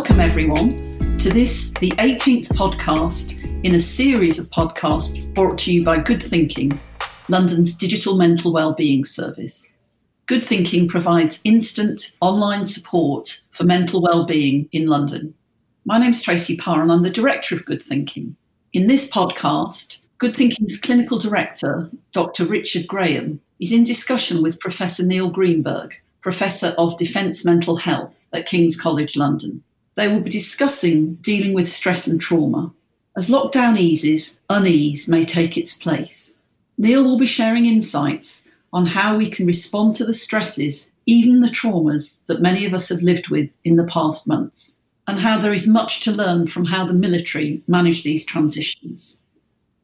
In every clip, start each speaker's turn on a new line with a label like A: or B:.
A: Welcome, everyone, to this, the 18th podcast in a series of podcasts brought to you by Good Thinking, London's digital mental wellbeing service. Good Thinking provides instant online support for mental well-being in London. My name's Tracy Parr and I'm the director of Good Thinking. In this podcast, Good Thinking's clinical director, Dr. Richard Graham, is in discussion with Professor Neil Greenberg, Professor of Defence Mental Health at King's College London. They will be discussing dealing with stress and trauma. As lockdown eases, unease may take its place. Neil will be sharing insights on how we can respond to the stresses, even the traumas that many of us have lived with in the past months, and how there is much to learn from how the military manage these transitions.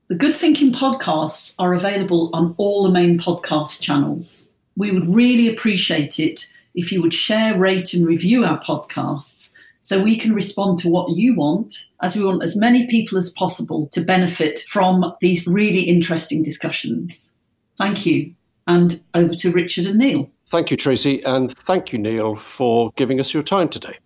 A: The Good Thinking podcasts are available on all the main podcast channels. We would really appreciate it if you would share, rate, and review our podcasts so we can respond to what you want, as we want as many people as possible to benefit from these really interesting discussions. Thank you and over to Richard and Neil.
B: Thank you, Tracy, and thank you, Neil, for giving us your time today.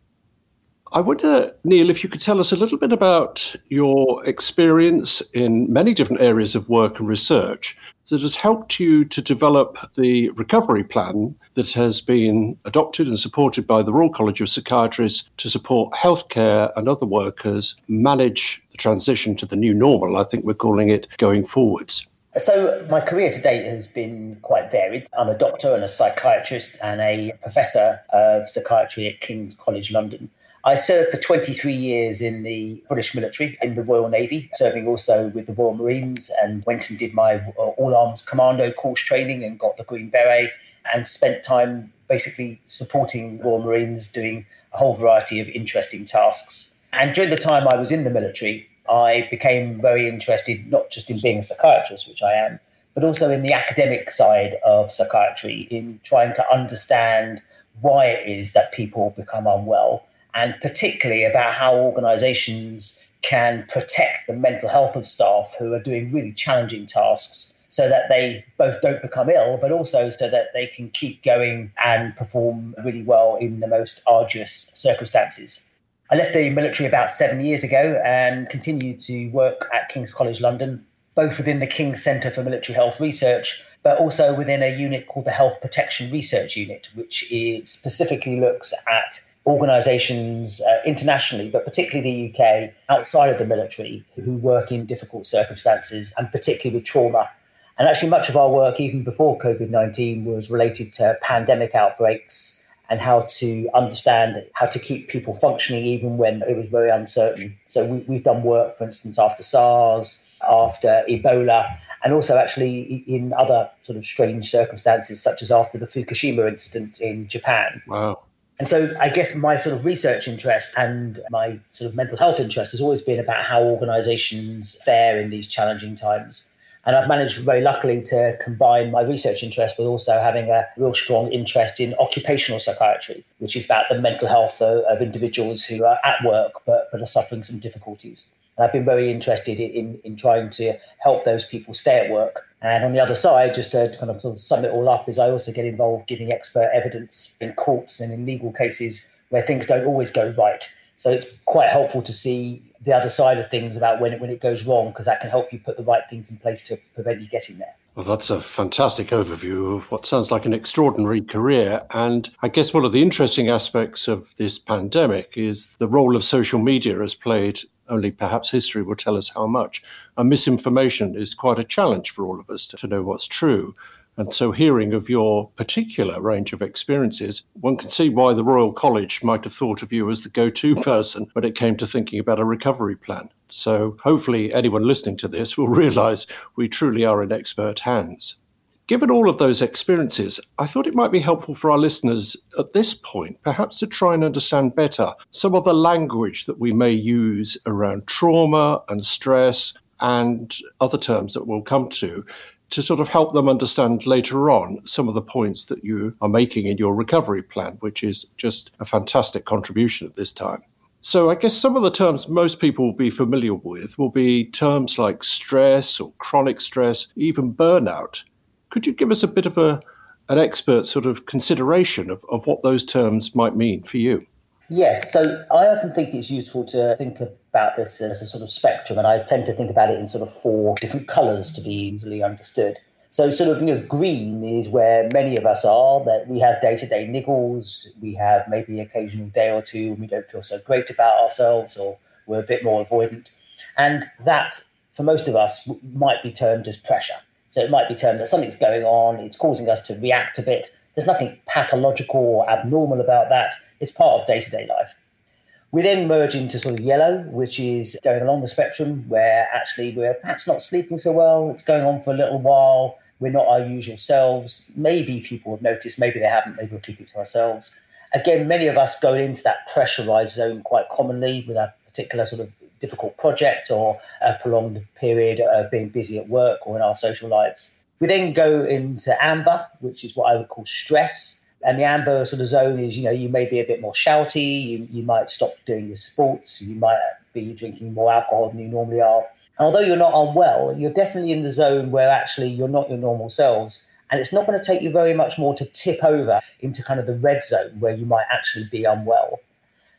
B: I wonder, Neil, if you could tell us a little bit about your experience in many different areas of work and research that has helped you to develop the recovery plan that has been adopted and supported by the Royal College of Psychiatrists to support healthcare and other workers manage the transition to the new normal. I think we're calling it going forwards.
C: So, my career to date has been quite varied. I'm a doctor and a psychiatrist and a professor of psychiatry at King's College London. I served for 23 years in the British military, in the Royal Navy, serving also with the Royal Marines, and went and did my uh, all arms commando course training and got the Green Beret, and spent time basically supporting Royal Marines, doing a whole variety of interesting tasks. And during the time I was in the military, I became very interested not just in being a psychiatrist, which I am, but also in the academic side of psychiatry, in trying to understand why it is that people become unwell, and particularly about how organizations can protect the mental health of staff who are doing really challenging tasks so that they both don't become ill, but also so that they can keep going and perform really well in the most arduous circumstances. I left the military about seven years ago and continued to work at King's College London, both within the King's Centre for Military Health Research, but also within a unit called the Health Protection Research Unit, which specifically looks at organisations uh, internationally, but particularly the UK, outside of the military, who work in difficult circumstances and particularly with trauma. And actually, much of our work, even before COVID 19, was related to pandemic outbreaks and how to understand how to keep people functioning even when it was very uncertain. So we, have done work, for instance, after SARS, after Ebola, and also actually in other sort of strange circumstances, such as after the Fukushima incident in Japan.
B: Wow.
C: And so I guess my sort of research interest and my sort of mental health interest has always been about how organizations fare in these challenging times. And I've managed very luckily to combine my research interest with also having a real strong interest in occupational psychiatry, which is about the mental health of, of individuals who are at work but, but are suffering some difficulties. And I've been very interested in, in trying to help those people stay at work. And on the other side, just to kind of, sort of sum it all up, is I also get involved giving expert evidence in courts and in legal cases where things don't always go right. So it's quite helpful to see the other side of things about when it, when it goes wrong, because that can help you put the right things in place to prevent you getting there.
B: Well, that's a fantastic overview of what sounds like an extraordinary career. And I guess one of the interesting aspects of this pandemic is the role of social media has played. Only perhaps history will tell us how much. And misinformation is quite a challenge for all of us to, to know what's true. And so, hearing of your particular range of experiences, one can see why the Royal College might have thought of you as the go to person when it came to thinking about a recovery plan. So, hopefully, anyone listening to this will realize we truly are in expert hands. Given all of those experiences, I thought it might be helpful for our listeners at this point, perhaps to try and understand better some of the language that we may use around trauma and stress and other terms that we'll come to to sort of help them understand later on some of the points that you are making in your recovery plan, which is just a fantastic contribution at this time. So, I guess some of the terms most people will be familiar with will be terms like stress or chronic stress, even burnout. Could you give us a bit of a, an expert sort of consideration of, of what those terms might mean for you?
C: Yes, so I often think it's useful to think about this as a sort of spectrum, and I tend to think about it in sort of four different colours to be easily understood. So, sort of, you know, green is where many of us are, that we have day to day niggles, we have maybe occasional day or two when we don't feel so great about ourselves or we're a bit more avoidant. And that, for most of us, might be termed as pressure. So, it might be termed that something's going on, it's causing us to react a bit. There's nothing pathological or abnormal about that, it's part of day to day life. We then merge into sort of yellow, which is going along the spectrum where actually we're perhaps not sleeping so well. It's going on for a little while. We're not our usual selves. Maybe people have noticed, maybe they haven't. Maybe we'll keep it to ourselves. Again, many of us go into that pressurized zone quite commonly with a particular sort of difficult project or a prolonged period of being busy at work or in our social lives. We then go into amber, which is what I would call stress and the amber sort of zone is, you know, you may be a bit more shouty, you, you might stop doing your sports, you might be drinking more alcohol than you normally are. And although you're not unwell, you're definitely in the zone where actually you're not your normal selves. And it's not going to take you very much more to tip over into kind of the red zone where you might actually be unwell.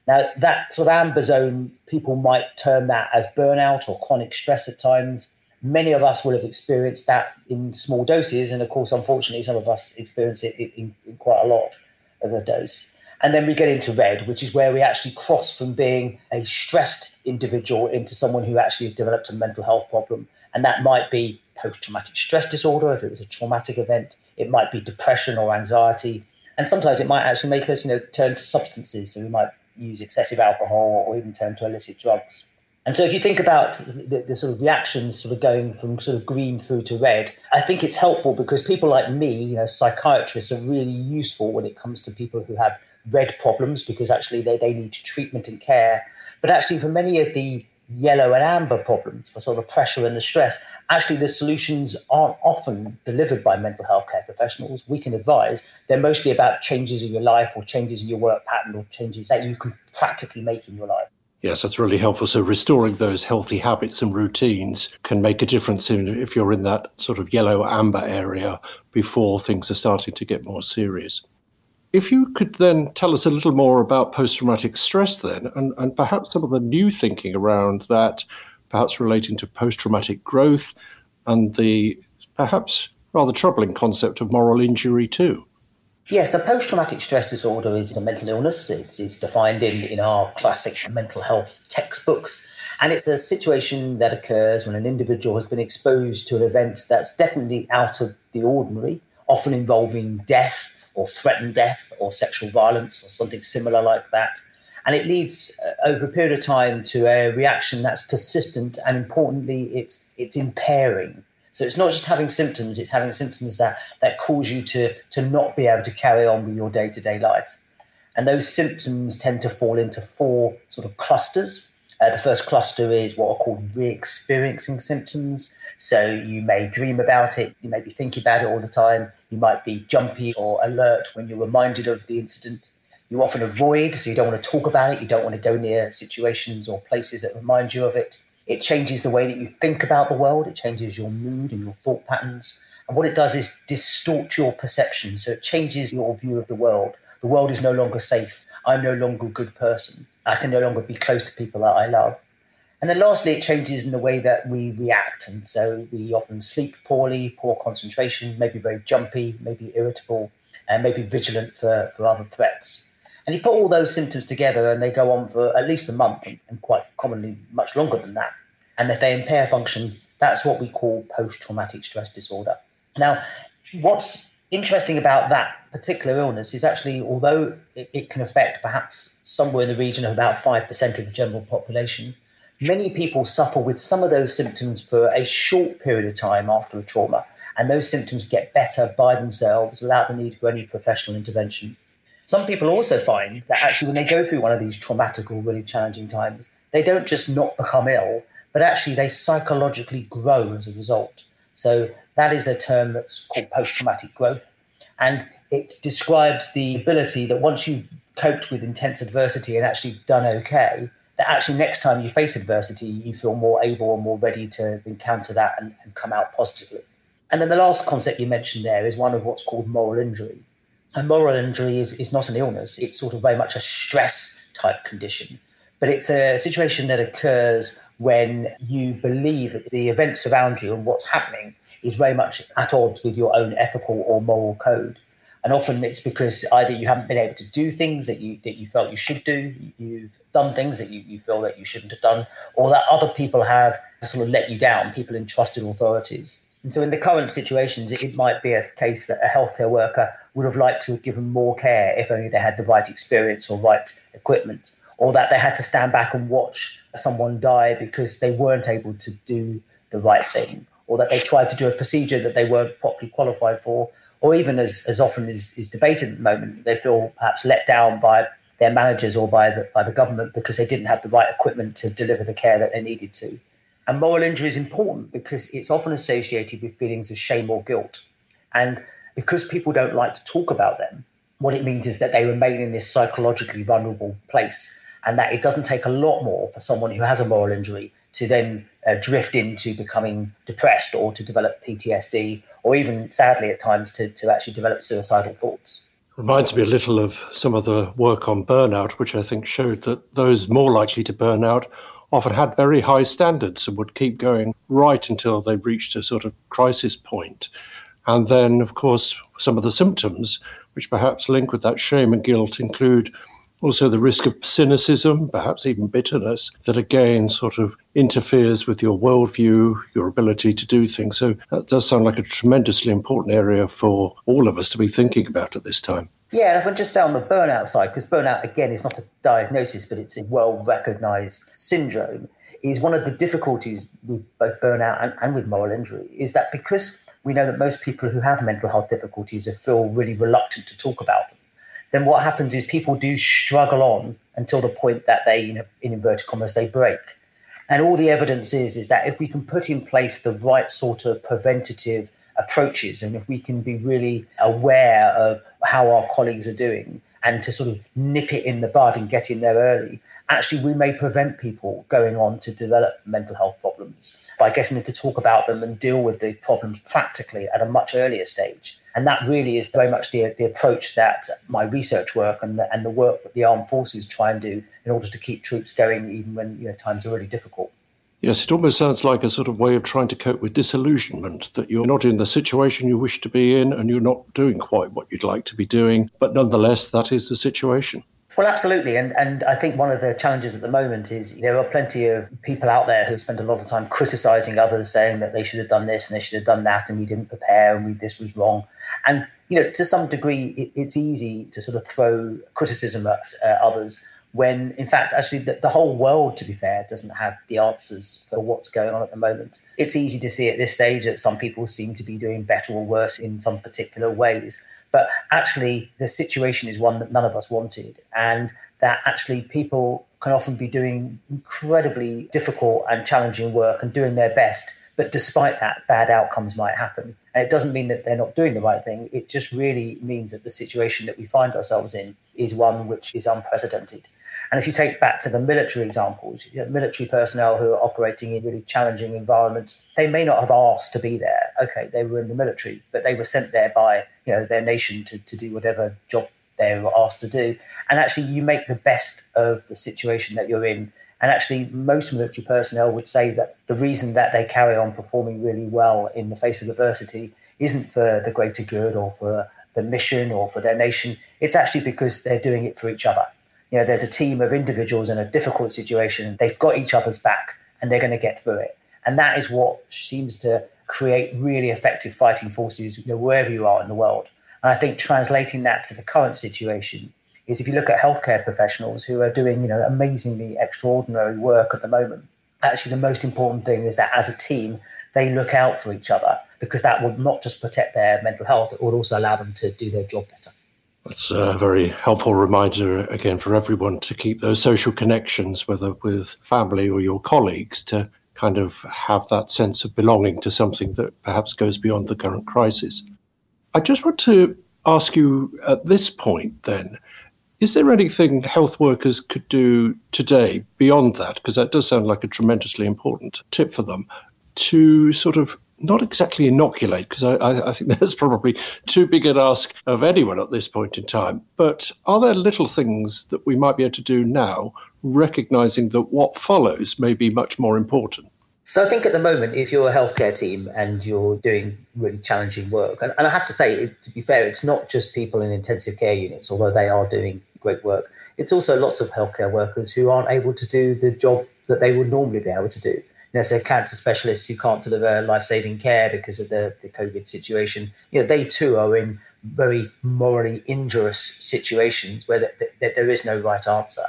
C: Now, that sort of amber zone, people might term that as burnout or chronic stress at times many of us will have experienced that in small doses. And of course, unfortunately, some of us experience it in, in, quite a lot of a dose. And then we get into red, which is where we actually cross from being a stressed individual into someone who actually has developed a mental health problem. And that might be post traumatic stress disorder, if it was a traumatic event, it might be depression or anxiety. And sometimes it might actually make us, you know, turn to substances. So we might use excessive alcohol or even turn to illicit drugs. And so, if you think about the, the, sort of reactions, sort of going from sort of green through to red, I think it's helpful because people like me, you know, psychiatrists, are really useful when it comes to people who have red problems because actually they, they need treatment and care. But actually, for many of the yellow and amber problems, for sort of pressure and the stress, actually the solutions aren't often delivered by mental health care professionals. We can advise. They're mostly about changes in your life or changes in your work pattern or changes that you can practically make in your life.
B: Yes, that's really helpful. So restoring those healthy habits and routines can make a difference in if you're in that sort of yellow amber area before things are starting to get more serious. If you could then tell us a little more about post traumatic stress, then, and, and perhaps some of the new thinking around that, perhaps relating to post traumatic growth and the perhaps rather troubling concept of moral injury, too.
C: Yes, a post traumatic stress disorder is a mental illness. It's, it's defined in, in our classic mental health textbooks. And it's a situation that occurs when an individual has been exposed to an event that's definitely out of the ordinary, often involving death or threatened death or sexual violence or something similar like that. And it leads uh, over a period of time to a reaction that's persistent and importantly, it's, it's impairing. So it's not just having symptoms, it's having symptoms that, that cause you to, to not be able to carry on with your day to day life. And those symptoms tend to fall into four sort of clusters. Uh, the first cluster is what are called re experiencing symptoms. So you may dream about it, you may be thinking about it all the time, you might be jumpy or alert when you're reminded of the incident. You often avoid, so you don't want to talk about it, you don't want to go near situations or places that remind you of it. It changes the way that you think about the world, it changes your mood and your thought patterns. And what it does is distort your perception. So it changes your view of the world. The world is no longer safe. I'm no longer a good person. I can no longer be close to people that I love. And then lastly, it changes in the way that we react. And so we often sleep poorly, poor concentration, maybe very jumpy, maybe irritable, and maybe vigilant for, for other threats. And you put all those symptoms together and they go on for at least a month and quite commonly much longer than that and if they impair function, that's what we call post traumatic stress disorder. Now, what's interesting about that particular illness is actually, although it, it can affect perhaps somewhere in the region of about 5% of the general population, many people suffer with some of those symptoms for a short period of time after a trauma. And those symptoms get better by themselves without the need for any professional intervention. Some people also find that actually, when they go through one of these traumatic or really challenging times, they don't just not become ill, but actually they psychologically grow as a result. So that is a term that's called post traumatic growth. And it describes the ability that once you've coped with intense adversity and actually done okay, that actually next time you face adversity, you feel more able and more ready to encounter that and, and come out positively. And then the last concept you mentioned there is one of what's called moral injury. And moral injury is, is not an illness, it's sort of very much a stress type condition. But it's a situation that occurs when you believe that the events around you and what's happening is very much at odds with your own ethical or moral code. And often it's because either you haven't been able to do things that you that you felt you should do, you've done things that you, you feel that you shouldn't have done, or that other people have sort of let you down, people in trusted authorities. And so in the current situations, it, it might be a case that a healthcare worker would have liked to have given more care if only they had the right experience or right equipment, or that they had to stand back and watch someone die because they weren't able to do the right thing, or that they tried to do a procedure that they weren't properly qualified for, or even as, as often is, is debated at the moment, they feel perhaps let down by their managers or by the, by the government because they didn't have the right equipment to deliver the care that they needed to. And moral injury is important because it's often associated with feelings of shame or guilt. And because people don't like to talk about them, what it means is that they remain in this psychologically vulnerable place and that it doesn't take a lot more for someone who has a moral injury to then uh, drift into becoming depressed or to develop PTSD or even sadly at times to, to actually develop suicidal thoughts.
B: Reminds me a little of some of the work on burnout, which I think showed that those more likely to burn out often had very high standards and would keep going right until they reached a sort of crisis point. And then, of course, some of the symptoms, which perhaps link with that shame and guilt, include also the risk of cynicism, perhaps even bitterness, that again sort of interferes with your worldview, your ability to do things. So that does sound like a tremendously important area for all of us to be thinking about at this time.
C: Yeah, and if I just say on the burnout side, because burnout again is not a diagnosis, but it's a well recognized syndrome, is one of the difficulties with both burnout and, and with moral injury is that because we know that most people who have mental health difficulties feel really reluctant to talk about them, then what happens is people do struggle on until the point that they, you know, in inverted commas, they break. And all the evidence is is that if we can put in place the right sort of preventative approaches, and if we can be really aware of how our colleagues are doing, and to sort of nip it in the bud and get in there early, actually we may prevent people going on to develop mental health problems by getting them to talk about them and deal with the problems practically at a much earlier stage. And that really is very much the, the approach that my research work and the, and the work that the armed forces try and do in order to keep troops going even when you know, times are really difficult.
B: Yes, it almost sounds like a sort of way of trying to cope with disillusionment that you're not in the situation you wish to be in and you're not doing quite what you'd like to be doing, but nonetheless, that is the situation.
C: Well, absolutely. And, and I think one of the challenges at the moment is there are plenty of people out there who spend a lot of time criticizing others, saying that they should have done this and they should have done that, and we didn't prepare and we, this was wrong. And, you know, to some degree, it, it's easy to sort of throw criticism at uh, others when, in fact, actually, the, the whole world, to be fair, doesn't have the answers for what's going on at the moment. It's easy to see at this stage that some people seem to be doing better or worse in some particular ways. But actually, the situation is one that none of us wanted, and that actually people can often be doing incredibly difficult and challenging work and doing their best. But despite that, bad outcomes might happen. And it doesn't mean that they're not doing the right thing. It just really means that the situation that we find ourselves in is one which is unprecedented. And if you take back to the military examples, you know, military personnel who are operating in really challenging environments, they may not have asked to be there. Okay, they were in the military, but they were sent there by you know their nation to, to do whatever job they were asked to do. And actually, you make the best of the situation that you're in. And actually, most military personnel would say that the reason that they carry on performing really well in the face of adversity isn't for the greater good or for the mission or for their nation. It's actually because they're doing it for each other you know, there's a team of individuals in a difficult situation. They've got each other's back and they're going to get through it. And that is what seems to create really effective fighting forces you know, wherever you are in the world. And I think translating that to the current situation is if you look at healthcare professionals who are doing, you know, amazingly extraordinary work at the moment, actually the most important thing is that as a team, they look out for each other because that will not just protect their mental health, it will also allow them to do their job better.
B: That's a very helpful reminder again for everyone to keep those social connections, whether with family or your colleagues, to kind of have that sense of belonging to something that perhaps goes beyond the current crisis. I just want to ask you at this point then is there anything health workers could do today beyond that? Because that does sound like a tremendously important tip for them to sort of not exactly inoculate, because I, I, I, think that's probably too big an ask of anyone at this point in time. But are there little things that we might be able to do now, recognizing that what follows may be much more important?
C: So I think at the moment, if you're a healthcare team and you're doing really challenging work, and, and I have to say, it, to be fair, it's not just people in intensive care units, although they are doing great work. It's also lots of healthcare workers who aren't able to do the job that they would normally be able to do. You know, so cancer specialists who can't deliver life-saving care because of the, the COVID situation, you know, they too are in very morally injurious situations where the, the, there is no right answer.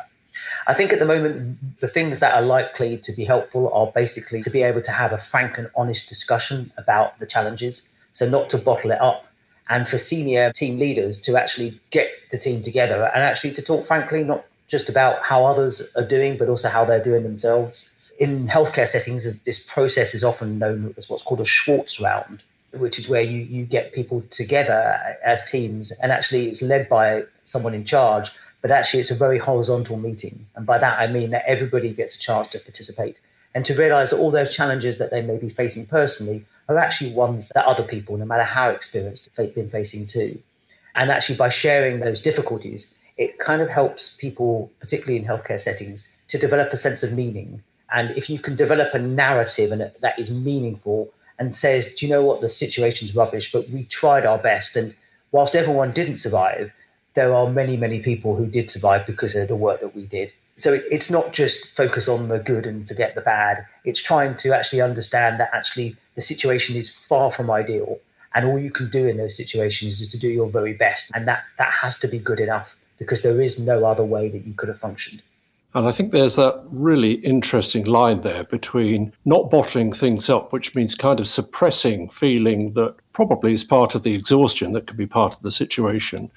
C: I think at the moment, the things that are likely to be helpful are basically to be able to have a frank and honest discussion about the challenges. So, not to bottle it up. And for senior team leaders to actually get the team together and actually to talk frankly, not just about how others are doing, but also how they're doing themselves. In healthcare settings, this process is often known as what's called a Schwartz round, which is where you, you get people together as teams and actually it's led by someone in charge but actually it's a very horizontal meeting. And by that, I mean that everybody gets a chance to participate and to realize that all those challenges that they may be facing personally are actually ones that other people, no matter how experienced, have been facing too. And actually, by sharing those difficulties, it kind of helps people, particularly in healthcare settings, to develop a sense of meaning. And if you can develop a narrative and that is meaningful and says, do you know what, the situation's rubbish, but we tried our best. And whilst everyone didn't survive, there are many, many people who did survive because of the work that we did. So it, it's not just focus on the good and forget the bad. It's trying to actually understand that actually the situation is far from ideal. And all you can do in those situations is to do your very best. And that, that has to be good enough because there is no other way that you could have functioned.
B: And I think there's that really interesting line there between not bottling things up, which means kind of suppressing feeling that probably is part of the exhaustion that could be part of the situation,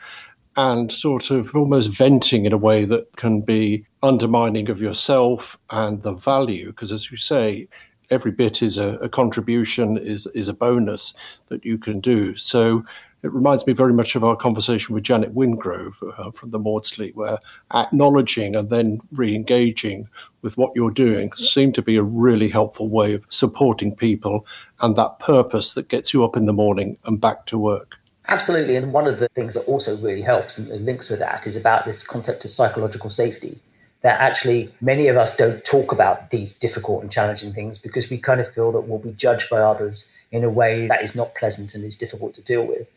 B: and sort of almost venting in a way that can be undermining of yourself and the value. Because as you say, every bit is a, a, contribution, is is a bonus that you can do. So it reminds me very much of our conversation with Janet Wingrove uh, from the Maudsley, where acknowledging and then re-engaging with what you're doing seem to be a really helpful way of supporting people and that purpose that gets you up in the morning and back to work.
C: Absolutely. And one of the things that also really helps and links with that is about this concept of psychological safety. That actually many of us don't talk about these difficult and challenging things because we kind of feel that we'll be judged by others in a way that is not pleasant and is difficult to deal with.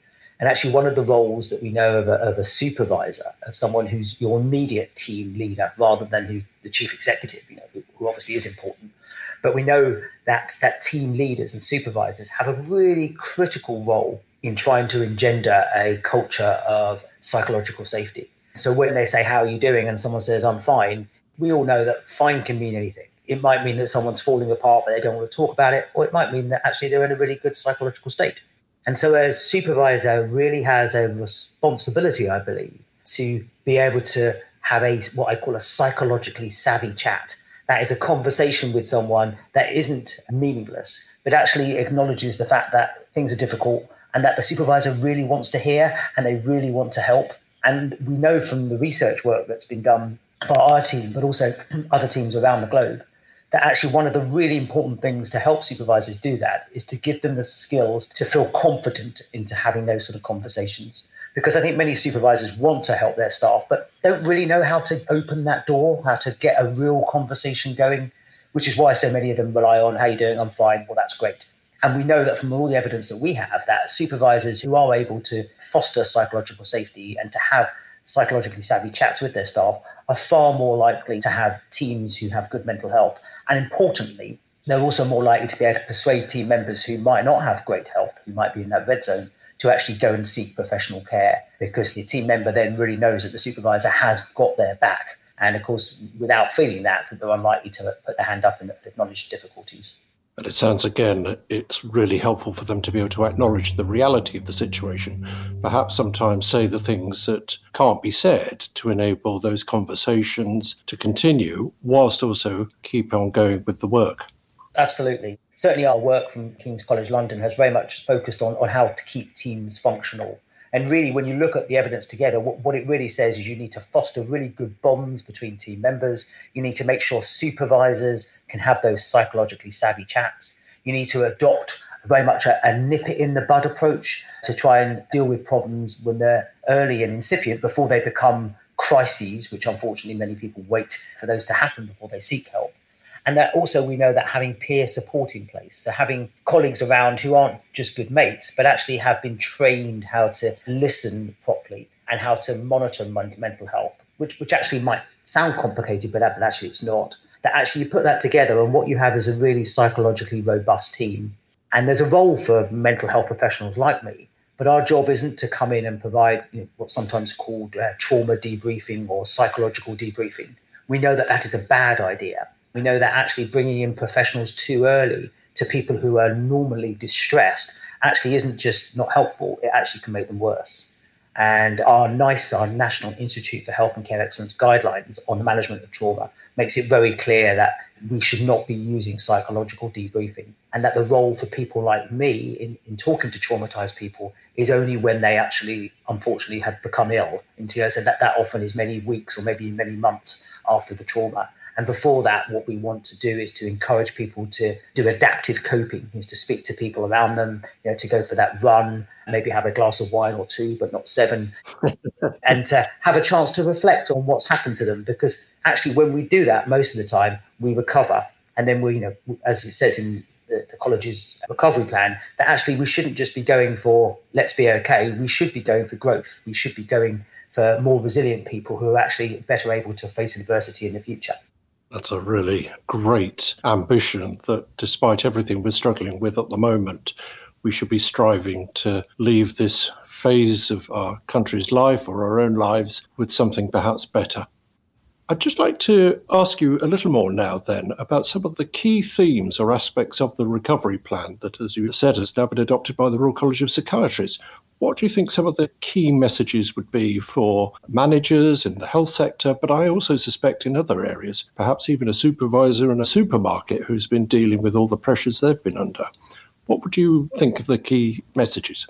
C: And actually, one of the roles that we know of a, of a supervisor, of someone who's your immediate team leader rather than who's the chief executive, you know, who, who obviously is important, but we know that that team leaders and supervisors have a really critical role in trying to engender a culture of psychological safety. So when they say, How are you doing? and someone says, I'm fine, we all know that fine can mean anything. It might mean that someone's falling apart, but they don't want to talk about it, or it might mean that actually they're in a really good psychological state. And so a supervisor really has a responsibility, I believe, to be able to have a what I call a psychologically savvy chat. That is a conversation with someone that isn't meaningless, but actually acknowledges the fact that things are difficult and that the supervisor really wants to hear and they really want to help. And we know from the research work that's been done by our team, but also other teams around the globe, that actually one of the really important things to help supervisors do that is to give them the skills to feel confident into having those sort of conversations. Because I think many supervisors want to help their staff, but don't really know how to open that door, how to get a real conversation going, which is why so many of them rely on, how you doing? I'm fine. Well, that's great. And we know that from all the evidence that we have, that supervisors who are able to foster psychological safety and to have psychologically savvy chats with their staff are far more likely to have teams who have good mental health. And importantly, they're also more likely to be able to persuade team members who might not have great health, who might be in that red zone, to actually go and seek professional care because the team member then really knows that the supervisor has got their back. And of course, without feeling that, that they're unlikely to put their hand up and acknowledge difficulties.
B: And it sounds again, it's really helpful for them to be able to acknowledge the reality of the situation. Perhaps sometimes say the things that can't be said to enable those conversations to continue, whilst also keep on going with the work.
C: Absolutely. Certainly, our work from King's College London has very much focused on, on how to keep teams functional and really, when you look at the evidence together, what, what, it really says is you need to foster really good bonds between team members. You need to make sure supervisors can have those psychologically savvy chats. You need to adopt very much a, a nip it in the bud approach to try and deal with problems when they're early and incipient before they become crises, which unfortunately many people wait for those to happen before they seek help. And that also we know that having peer support in place, so having colleagues around who aren't just good mates, but actually have been trained how to listen properly and how to monitor mental health, which, which actually might sound complicated, but actually it's not. That actually you put that together and what you have is a really psychologically robust team. And there's a role for mental health professionals like me but our job isn't to come in and provide you know, what's sometimes called uh, trauma debriefing or psychological debriefing. We know that that is a bad idea. We know that actually bringing in professionals too early to people who are normally distressed actually isn't just not helpful, it actually can make them worse. And our NICE, our National Institute for Health and Care Excellence guidelines on the management of trauma, makes it very clear that we should not be using psychological debriefing and that the role for people like me in, in talking to traumatized people is only when they actually unfortunately have become ill I said that that often is many weeks or maybe many months after the trauma and before that what we want to do is to encourage people to do adaptive coping is to speak to people around them you know to go for that run maybe have a glass of wine or two but not seven and to have a chance to reflect on what's happened to them. Because actually when we do that most of the time we recover. And then we you know as it says in the, the, college's recovery plan that actually we shouldn't just be going for let's be okay. We should be going for growth. We should be going for more resilient people who are actually better able to face adversity in the future
B: that's a really great ambition that despite everything we're struggling with at the moment we should be striving to leave this phase of our country's life or our own lives with something perhaps better I'd just like to ask you a little more now, then, about some of the key themes or aspects of the recovery plan that, as you said, has now been adopted by the Royal College of Psychiatrists. What do you think some of the key messages would be for managers in the health sector, but I also suspect in other areas, perhaps even a supervisor in a supermarket who's been dealing with all the pressures they've been under? What would you think of the key messages?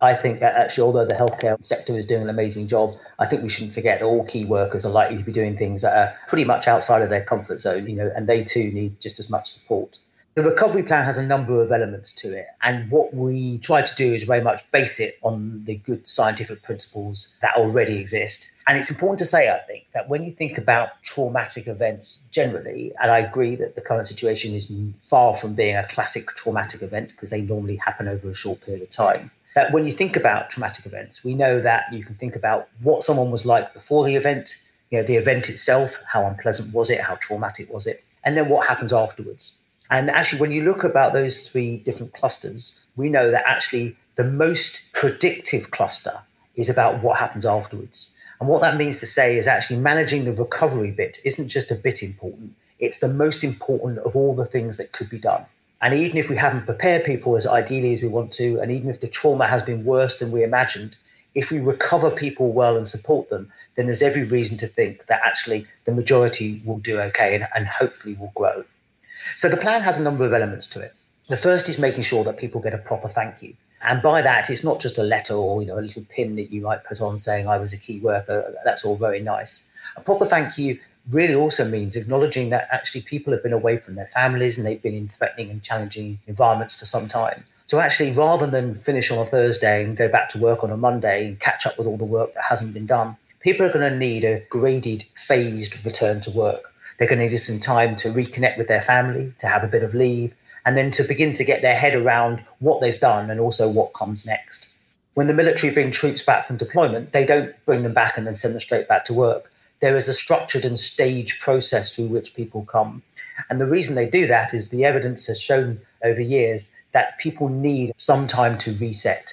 C: I think that actually, although the healthcare sector is doing an amazing job, I think we shouldn't forget that all key workers are likely to be doing things that are pretty much outside of their comfort zone, you know, and they too need just as much support. The recovery plan has a number of elements to it, and what we try to do is very much base it on the good scientific principles that already exist. And it's important to say, I think, that when you think about traumatic events generally, and I agree that the current situation is far from being a classic traumatic event because they normally happen over a short period of time that when you think about traumatic events, we know that you can think about what someone was like before the event, you know, the event itself, how unpleasant was it, how traumatic was it, and then what happens afterwards. And actually, when you look about those three different clusters, we know that actually the most predictive cluster is about what happens afterwards. And what that means to say is actually managing the recovery bit isn't just a bit important, it's the most important of all the things that could be done. And even if we haven't prepared people as ideally as we want to, and even if the trauma has been worse than we imagined, if we recover people well and support them, then there's every reason to think that actually the majority will do okay and, and hopefully will grow. So the plan has a number of elements to it. The first is making sure that people get a proper thank you. And by that, it's not just a letter or you know a little pin that you might put on saying I was a key worker. That's all very nice. A proper thank you really also means acknowledging that actually people have been away from their families and they've been in threatening and challenging environments for some time. So actually, rather than finish on a Thursday and go back to work on a Monday and catch up with all the work that hasn't been done, people are going to need a graded, phased return to work. They're going to need some time to reconnect with their family, to have a bit of leave, and then to begin to get their head around what they've done and also what comes next. When the military bring troops back from deployment, they don't bring them back and then send them straight back to work there is a structured and staged process through which people come. And the reason they do that is the evidence has shown over years that people need some time to reset.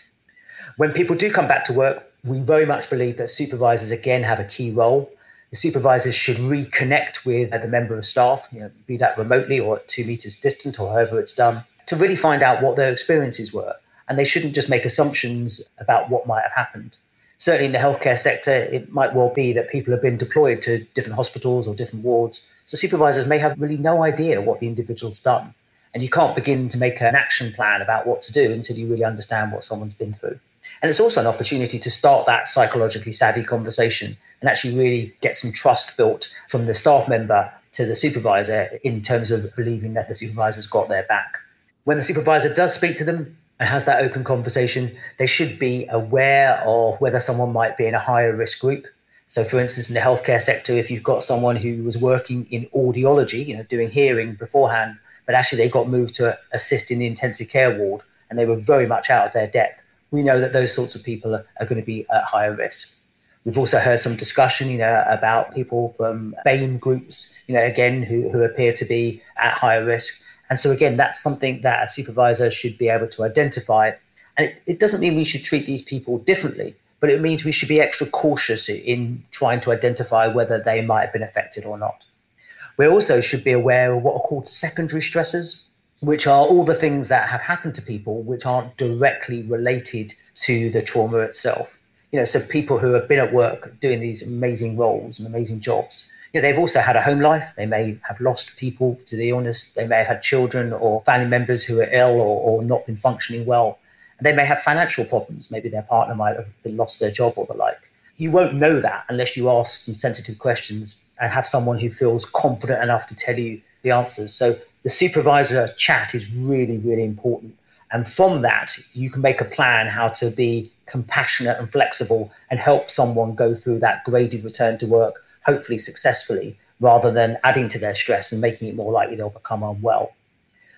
C: When people do come back to work, we very much believe that supervisors again have a key role. The supervisors should reconnect with the member of staff, you know, be that remotely or at two meters distant or however it's done, to really find out what their experiences were. And they shouldn't just make assumptions about what might have happened certainly in the healthcare sector, it might well be that people have been deployed to different hospitals or different wards. So supervisors may have really no idea what the individual's done. And you can't begin to make an action plan about what to do until you really understand what someone's been through. And it's also an opportunity to start that psychologically savvy conversation and actually really get some trust built from the staff member to the supervisor in terms of believing that the supervisor's got their back. When the supervisor does speak to them and has that open conversation, they should be aware of whether someone might be in a higher risk group. So, for instance, in the healthcare sector, if you've got someone who was working in audiology, you know, doing hearing beforehand, but actually they got moved to assist in the intensive care ward and they were very much out of their depth, we know that those sorts of people are, are going to be at higher risk. We've also heard some discussion, you know, about people from BAME groups, you know, again, who, who appear to be at higher risk. And so, again, that's something that a supervisor should be able to identify. And it, it doesn't mean we should treat these people differently, but it means we should be extra cautious in trying to identify whether they might have been affected or not. We also should be aware of what are called secondary stressors, which are all the things that have happened to people which aren't directly related to the trauma itself. You know, so people who have been at work doing these amazing roles and amazing jobs, they've also had a home life. They may have lost people to the illness. They may have had children or family members who are ill or, or not been functioning well. And they may have financial problems. Maybe their partner might have lost their job or the like. You won't know that unless you ask some sensitive questions and have someone who feels confident enough to tell you the answers. So the supervisor chat is really, really important. And from that, you can make a plan how to be compassionate and flexible and help someone go through that graded return to work hopefully successfully, rather than adding to their stress and making it more likely they'll become unwell.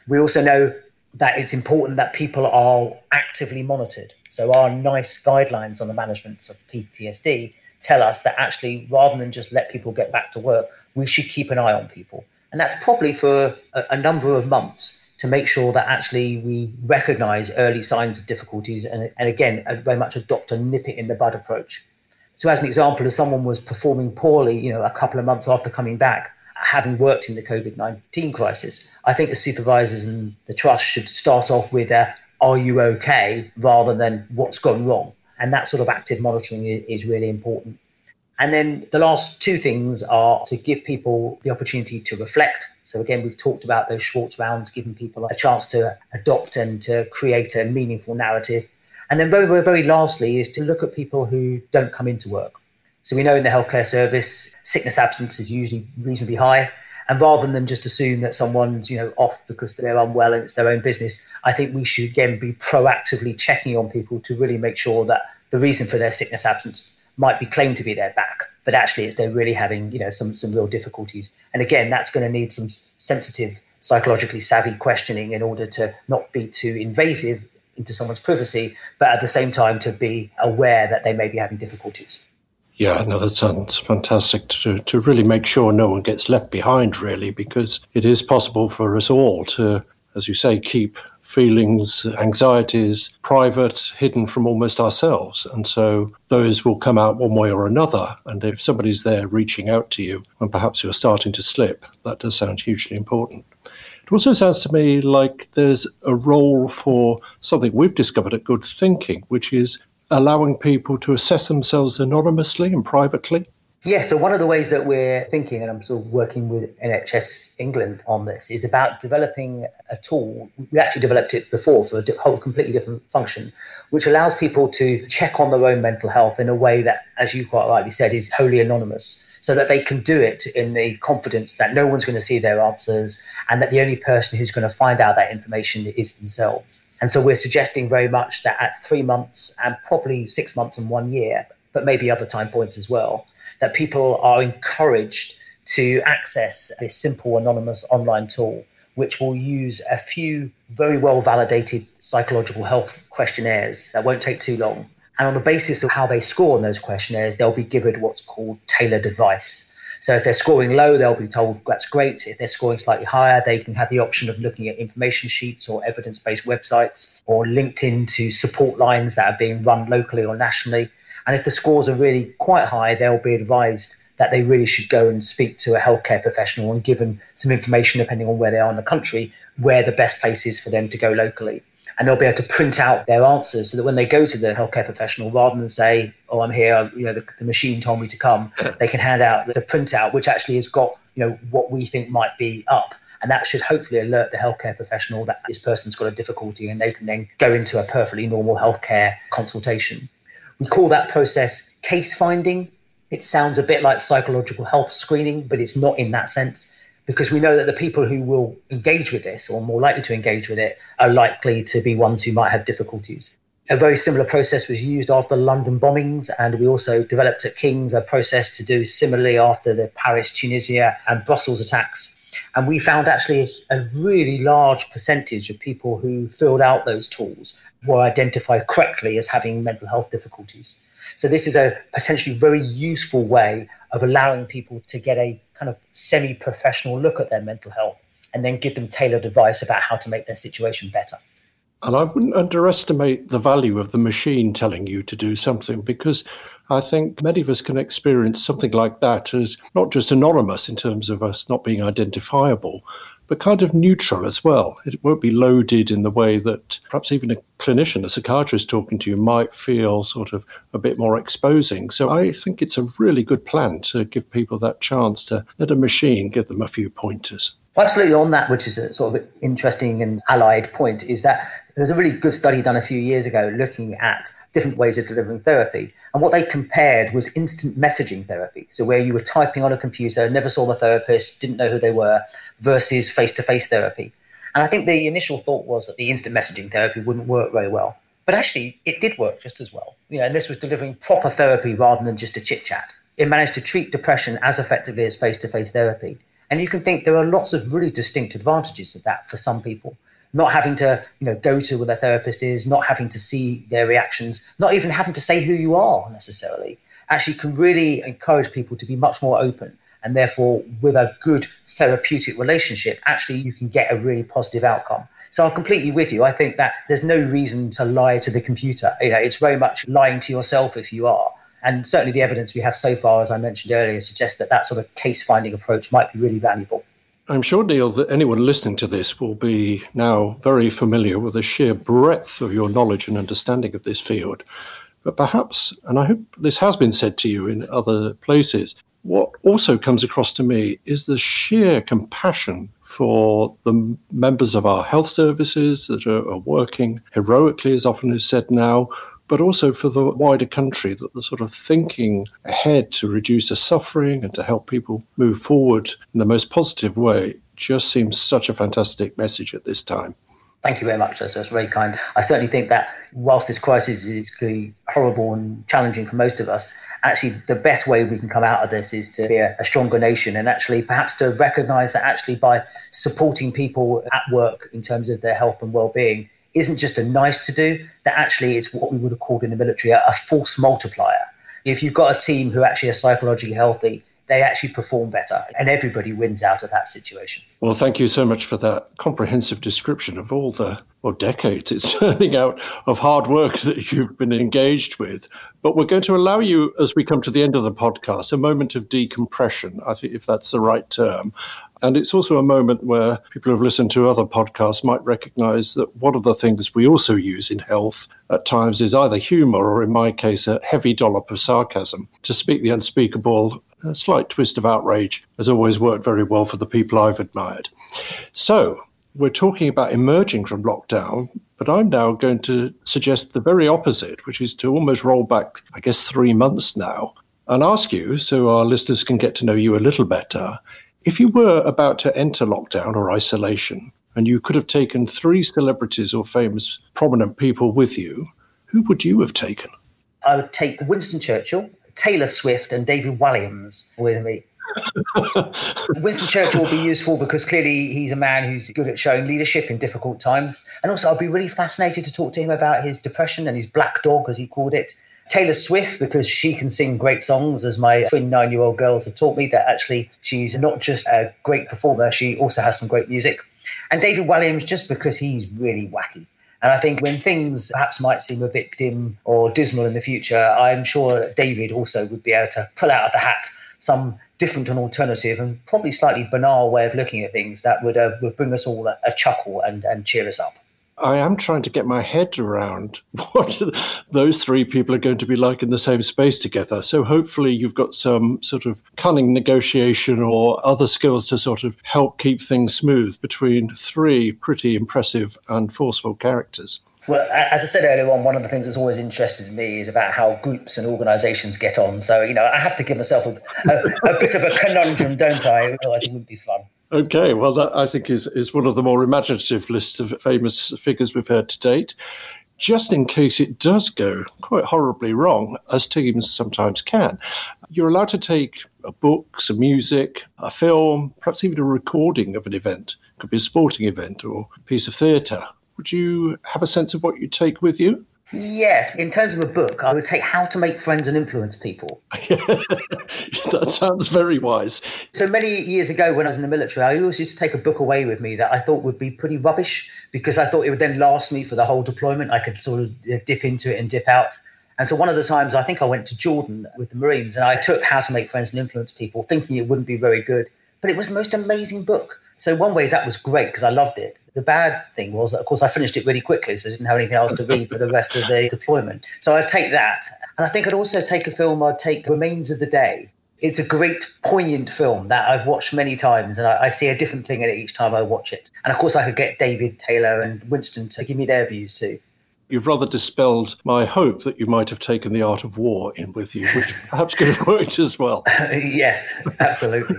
C: We also know that it's important that people are actively monitored. So, our NICE guidelines on the management of PTSD tell us that actually, rather than just let people get back to work, we should keep an eye on people. And that's probably for a, a number of months to make sure that actually we recognize early signs of difficulties and, and again, uh, very much adopt a nip it in the bud approach. So, as an example, if someone was performing poorly, you know, a couple of months after coming back, having worked in the COVID nineteen crisis, I think the supervisors and the trust should start off with a "Are you okay?" rather than "What's gone wrong?" And that sort of active monitoring is, really important. And then the last two things are to give people the opportunity to reflect. So again, we've talked about those Schwartz rounds, giving people a chance to adopt and to create a meaningful narrative. And then very, very, lastly is to look at people who don't come into work. So we know in the healthcare service, sickness absence is usually reasonably high. And rather than just assume that someone's, you know, off because they're unwell and it's their own business, I think we should again be proactively checking on people to really make sure that the reason for their sickness absence might be claimed to be their back, but actually it's they're really having, you know, some some real difficulties. And again, that's going to need some sensitive, psychologically savvy questioning in order to not be too invasive into someone's privacy, but at the same time to be aware that they may be having difficulties.
B: Yeah, no, that sounds fantastic to, to really make sure no one gets left behind, really, because it is possible for us all to, as you say, keep feelings, anxieties private, hidden from almost ourselves. And so those will come out one way or another. And if somebody's there reaching out to you and perhaps you're starting to slip, that does sound hugely important. It also sounds to me like there's a role for something we've discovered at Good Thinking, which is allowing people to assess themselves anonymously and privately.
C: Yeah, so one of the ways that we're thinking, and I'm sort of working with NHS England on this, is about developing a tool. We actually developed it before for a whole completely different function, which allows people to check on their own mental health in a way that, as you quite rightly said, is wholly anonymous so that they can do it in the confidence that no one's going to see their answers and that the only person who's going to find out that information is themselves. And so we're suggesting very much that at three months and probably six months and one year, but maybe other time points as well, that people are encouraged to access this simple anonymous online tool which will use a few very well validated psychological health questionnaires that won't take too long and on the basis of how they score on those questionnaires, they'll be given what's called tailored advice. So if they're scoring low, they'll be told that's great. If they're scoring slightly higher, they can have the option of looking at information sheets or evidence based websites or linked into support lines that are being run locally or nationally. And if the scores are really quite high, they'll be advised that they really should go and speak to a healthcare professional and given some information, depending on where they are in the country, where the best place is for them to go locally and they'll be able to print out their answers so that when they go to the healthcare professional, rather than say, "Oh, I'm here," you know, the, the machine told me to come, they can hand out the printout, which actually has got you know what we think might be up. And that should hopefully alert the healthcare professional that this person's got a difficulty and they can then go into a perfectly normal healthcare consultation. We call that process case finding. It sounds a bit like psychological health screening, but it's not in that sense. Because we know that the people who will engage with this or more likely to engage with it are likely to be ones who might have difficulties. A very similar process was used after the London bombings, and we also developed at King's a process to do similarly after the Paris, Tunisia, and Brussels attacks. And we found actually a really large percentage of people who filled out those tools were identified correctly as having mental health difficulties. So, this is a potentially very useful way of allowing people to get a kind of semi professional look at their mental health and then give them tailored advice about how to make their situation better.
B: And I wouldn't underestimate the value of the machine telling you to do something because I think many of us can experience something like that as not just anonymous in terms of us not being identifiable, but kind of neutral as well. It won't be loaded in the way that perhaps even a clinician, a psychiatrist talking to you might feel sort of a bit more exposing. So I think it's a really good plan to give people that chance to let a machine give them a few pointers.
C: Absolutely, on that, which is a sort of interesting and allied point, is that there's a really good study done a few years ago looking at different ways of delivering therapy. And what they compared was instant messaging therapy. So, where you were typing on a computer, never saw the therapist, didn't know who they were, versus face to face therapy. And I think the initial thought was that the instant messaging therapy wouldn't work very well. But actually, it did work just as well. You know, and this was delivering proper therapy rather than just a chit chat. It managed to treat depression as effectively as face to face therapy. And you can think there are lots of really distinct advantages of that for some people. Not having to, you know, go to where their therapist is, not having to see their reactions, not even having to say who you are necessarily, actually can really encourage people to be much more open. And therefore, with a good therapeutic relationship, actually you can get a really positive outcome. So I'm completely with you. I think that there's no reason to lie to the computer. You know, it's very much lying to yourself if you are. And certainly the evidence we have so far, as I mentioned earlier, suggests that that sort of case finding approach might be really valuable.
B: I'm sure, Neil, that anyone listening to this will be now very familiar with the sheer breadth of your knowledge and understanding of this field. But perhaps, and I hope this has been said to you in other places, what also comes across to me is the sheer compassion for the members of our health services that are, are working heroically, as often is said now, but also for the wider country, that the sort of thinking ahead to reduce the suffering and to help people move forward in the most positive way just seems such a fantastic message at this time.
C: Thank you very much. That's, that's very kind. I certainly think that whilst this crisis is horrible and challenging for most of us, actually the best way we can come out of this is to be a, a stronger nation and actually perhaps to recognize that actually by supporting people at work in terms of their health and well-being isn't just a nice to do, that actually it's what we would have called in the military a, a force multiplier. If you've got a team who actually are psychologically healthy, they actually perform better and everybody wins out of that situation.
B: Well, thank you so much for that comprehensive description of all the well, decades it's turning out of hard work that you've been engaged with. But we're going to allow you, as we come to the end of the podcast, a moment of decompression, I think, if that's the right term. And it's also a moment where people who've listened to other podcasts might recognize that one of the things we also use in health at times is either humor or, in my case, a heavy dollop of sarcasm. To speak the unspeakable, a slight twist of outrage has always worked very well for the people I've admired. So, we're talking about emerging from lockdown, but I'm now going to suggest the very opposite, which is to almost roll back, I guess, three months now and ask you, so our listeners can get to know you a little better, if you were about to enter lockdown or isolation, and you could have taken three celebrities or famous prominent people with you, who would you have taken?
C: I would take Winston Churchill, Taylor Swift, and David Walliams with me. Winston Churchill will be useful because clearly he's a man who's good at showing leadership in difficult times. And also, I'd be really fascinated to talk to him about his depression and his black dog, as he called it, Taylor Swift, because she can sing great songs, as my twin nine year old girls have taught me, that actually she's not just a great performer, she also has some great music. And David Walliams, just because he's really wacky. And I think when things perhaps might seem a bit dim or dismal in the future, I'm sure David also would be able to pull out of the hat some different and alternative and probably slightly banal way of looking at things that would, uh, would bring us all a, a chuckle and, and cheer us up.
B: I am trying to get my head around what those three people are going to be like in the same space together. So hopefully you've got some sort of cunning negotiation or other skills to sort of help keep things smooth between three pretty impressive and forceful characters.
C: Well, as I said earlier on, one of the things that's always interested me is about how groups and organisations get on. So, you know, I have to give myself a, a, a bit of a conundrum, don't I? Otherwise, it wouldn't be fun.
B: Okay, well, that I think is, is one of the more imaginative lists of famous figures we've heard to date. Just in case it does go quite horribly wrong, as teams sometimes can, you're allowed to take a book, some music, a film, perhaps even a recording of an event. It could be a sporting event or a piece of theatre. Would you have a sense of what you take with you?
C: Yes, in terms of a book, I would take How to Make Friends and Influence People.
B: that sounds very wise.
C: So many years ago, when I was in the military, I always used to take a book away with me that I thought would be pretty rubbish because I thought it would then last me for the whole deployment. I could sort of dip into it and dip out. And so one of the times I think I went to Jordan with the Marines and I took How to Make Friends and Influence People, thinking it wouldn't be very good. But it was the most amazing book. So one ways that was great because I loved it. The bad thing was, that, of course, I finished it really quickly, so I didn't have anything else to read for the rest of the deployment. So I'd take that, and I think I'd also take a film. I'd take Remains of the Day. It's a great, poignant film that I've watched many times, and I, I see a different thing in it each time I watch it. And of course, I could get David Taylor and Winston to give me their views too.
B: You've rather dispelled my hope that you might have taken the art of war in with you, which perhaps could have worked as well.
C: yes, absolutely.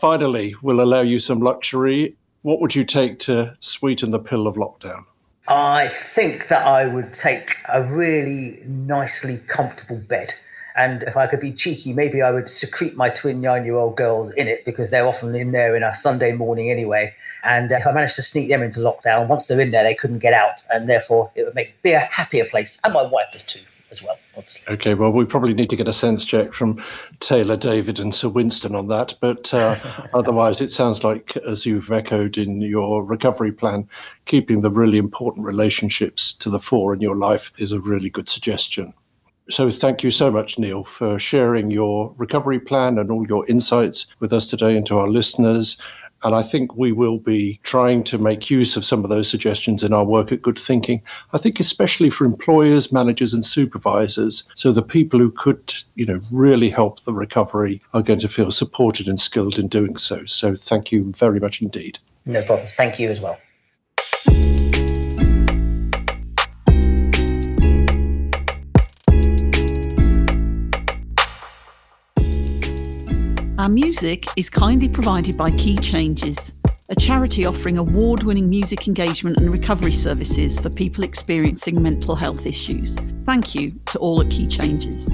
B: Finally, we'll allow you some luxury. What would you take to sweeten the pill of lockdown?
C: I think that I would take a really nicely comfortable bed. And if I could be cheeky, maybe I would secrete my twin nine year old girls in it because they're often in there in a Sunday morning anyway. And if I managed to sneak them into lockdown, once they're in there, they couldn't get out. And therefore, it would make be a happier place. And my wife is too as well, obviously.
B: Okay, well, we probably need to get a sense check from Taylor, David, and Sir Winston on that. But uh, otherwise, it sounds like, as you've echoed in your recovery plan, keeping the really important relationships to the fore in your life is a really good suggestion. So, thank you so much, Neil, for sharing your recovery plan and all your insights with us today and to our listeners. And I think we will be trying to make use of some of those suggestions in our work at Good Thinking. I think especially for employers, managers, and supervisors. So the people who could, you know, really help the recovery are going to feel supported and skilled in doing so. So thank you very much indeed.
C: No problems. Thank you as well.
A: Our music is kindly provided by Key Changes, a charity offering award winning music engagement and recovery services for people experiencing mental health issues. Thank you to all at Key Changes.